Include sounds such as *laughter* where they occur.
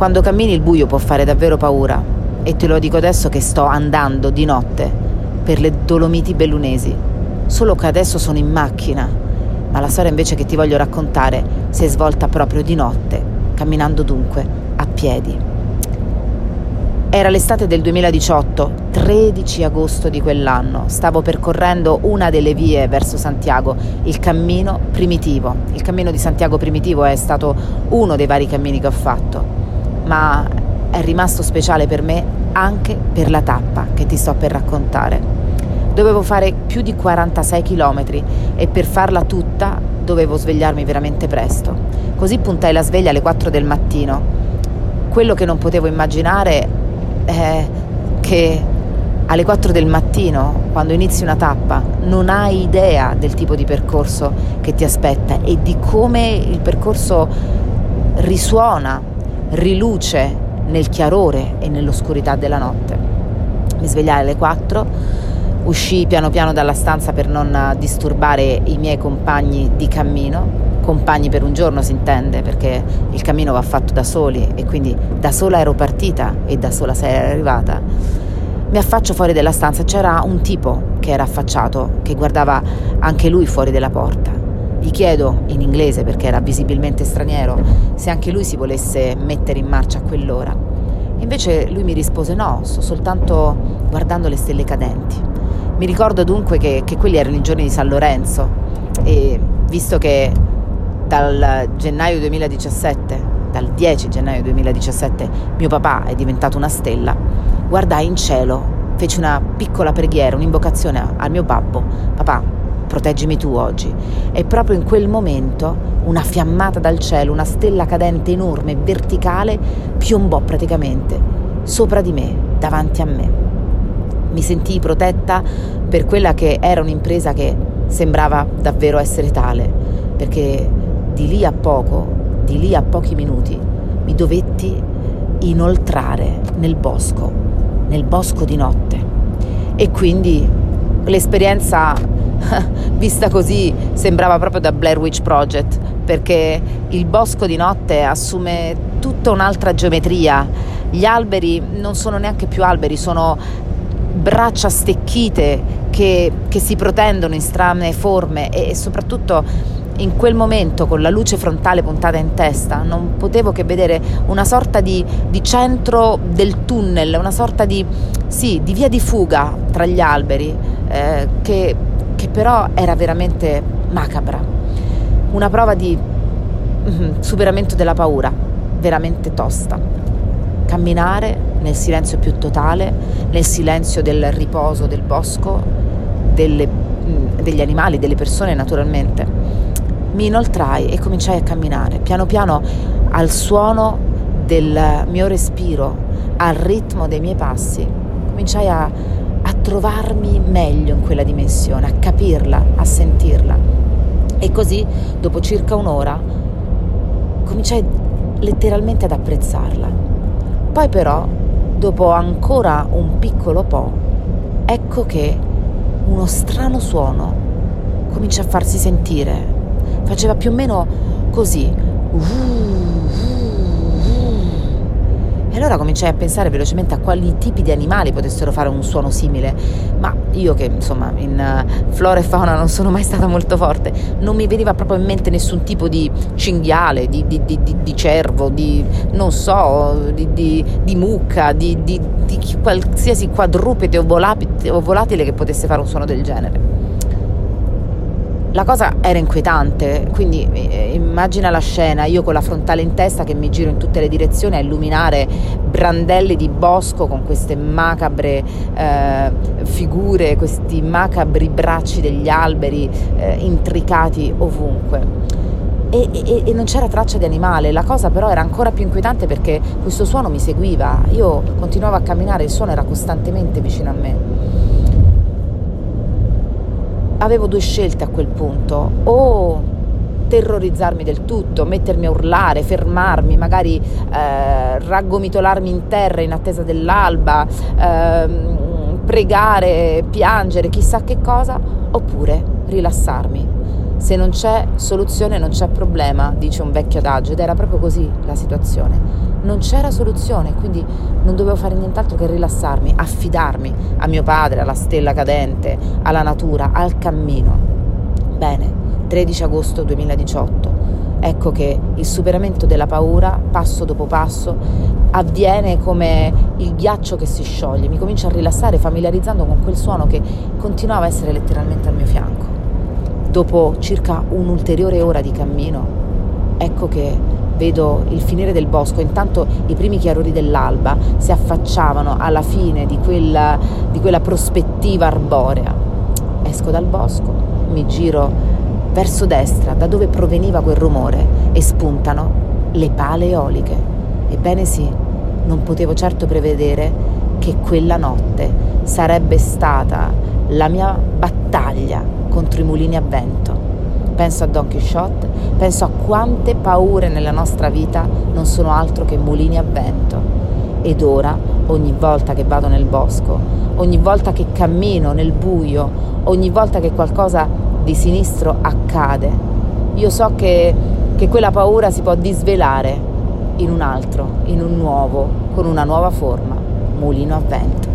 Quando cammini il buio può fare davvero paura e te lo dico adesso che sto andando di notte per le Dolomiti Bellunesi, solo che adesso sono in macchina, ma la storia invece che ti voglio raccontare si è svolta proprio di notte, camminando dunque a piedi. Era l'estate del 2018, 13 agosto di quell'anno. Stavo percorrendo una delle vie verso Santiago, il cammino primitivo. Il cammino di Santiago primitivo è stato uno dei vari cammini che ho fatto ma è rimasto speciale per me anche per la tappa che ti sto per raccontare. Dovevo fare più di 46 km e per farla tutta dovevo svegliarmi veramente presto. Così puntai la sveglia alle 4 del mattino. Quello che non potevo immaginare è che alle 4 del mattino, quando inizi una tappa, non hai idea del tipo di percorso che ti aspetta e di come il percorso risuona riluce nel chiarore e nell'oscurità della notte. Mi svegliai alle 4, uscii piano piano dalla stanza per non disturbare i miei compagni di cammino, compagni per un giorno si intende perché il cammino va fatto da soli e quindi da sola ero partita e da sola sei arrivata. Mi affaccio fuori della stanza, c'era un tipo che era affacciato, che guardava anche lui fuori della porta. Gli chiedo in inglese, perché era visibilmente straniero, se anche lui si volesse mettere in marcia a quell'ora. Invece lui mi rispose no, sto soltanto guardando le stelle cadenti. Mi ricordo dunque che, che quelli erano i giorni di San Lorenzo e visto che dal gennaio 2017, dal 10 gennaio 2017, mio papà è diventato una stella, guardai in cielo, feci una piccola preghiera, un'invocazione al mio babbo. Papà, proteggimi tu oggi. E proprio in quel momento una fiammata dal cielo, una stella cadente enorme, verticale, piombò praticamente sopra di me, davanti a me. Mi sentii protetta per quella che era un'impresa che sembrava davvero essere tale, perché di lì a poco, di lì a pochi minuti, mi dovetti inoltrare nel bosco, nel bosco di notte. E quindi l'esperienza *laughs* vista così sembrava proprio da Blair Witch Project, perché il bosco di notte assume tutta un'altra geometria. Gli alberi non sono neanche più alberi, sono braccia stecchite che, che si protendono in strane forme e, e soprattutto in quel momento con la luce frontale puntata in testa non potevo che vedere una sorta di, di centro del tunnel, una sorta di, sì, di, via di fuga tra gli alberi eh, che che però era veramente macabra, una prova di mm, superamento della paura, veramente tosta. Camminare nel silenzio più totale, nel silenzio del riposo del bosco, delle, mm, degli animali, delle persone naturalmente. Mi inoltrai e cominciai a camminare, piano piano al suono del mio respiro, al ritmo dei miei passi. Cominciai a a trovarmi meglio in quella dimensione, a capirla, a sentirla. E così, dopo circa un'ora, cominciai letteralmente ad apprezzarla. Poi però, dopo ancora un piccolo po', ecco che uno strano suono comincia a farsi sentire. Faceva più o meno così. Uh, allora cominciai a pensare velocemente a quali tipi di animali potessero fare un suono simile, ma io che insomma in uh, flora e fauna non sono mai stata molto forte, non mi veniva proprio in mente nessun tipo di cinghiale, di, di, di, di cervo, di non so, di, mucca, di, qualsiasi quadrupede o volatile che potesse fare un suono del genere. La cosa era inquietante, quindi eh, immagina la scena, io con la frontale in testa che mi giro in tutte le direzioni a illuminare brandelli di bosco con queste macabre eh, figure, questi macabri bracci degli alberi eh, intricati ovunque. E, e, e, non c'era traccia di animale, la cosa però era ancora più inquietante perché questo suono mi seguiva, io continuavo a camminare, il suono era costantemente vicino a me avevo due scelte a quel punto, o terrorizzarmi del tutto, mettermi a urlare, fermarmi, magari eh, raggomitolarmi in terra in attesa dell'alba, eh, pregare, piangere, chissà che cosa, oppure rilassarmi, Se non c'è soluzione non c'è problema, dice un vecchio adagio, ed era proprio così la situazione. Non c'era soluzione, quindi non dovevo fare nient'altro che rilassarmi, affidarmi a mio padre, alla stella cadente, alla natura, al cammino. Bene, 13 agosto 2018. Ecco che il superamento della paura, passo dopo passo, avviene come il ghiaccio che si scioglie. Mi comincio a rilassare familiarizzando con quel suono che continuava a essere letteralmente al mio fianco dopo circa un'ulteriore ora di cammino, ecco che vedo il finire del bosco, intanto i primi chiarori dell'alba si affacciavano alla fine di quella, di quella prospettiva arborea. Esco dal bosco, mi giro verso destra, da dove proveniva quel rumore, e spuntano le pale eoliche. Ebbene sì, non potevo certo prevedere che quella notte sarebbe stata la mia battaglia contro i mulini a vento. Penso a Don Quixote, penso a quante paure nella nostra vita non sono altro che mulini a vento. Ed ora, ogni volta che vado nel bosco, ogni volta che cammino nel buio, ogni volta che qualcosa di sinistro accade, io so che, che quella paura si può disvelare in un altro, in un nuovo, con una nuova forma, mulino a vento.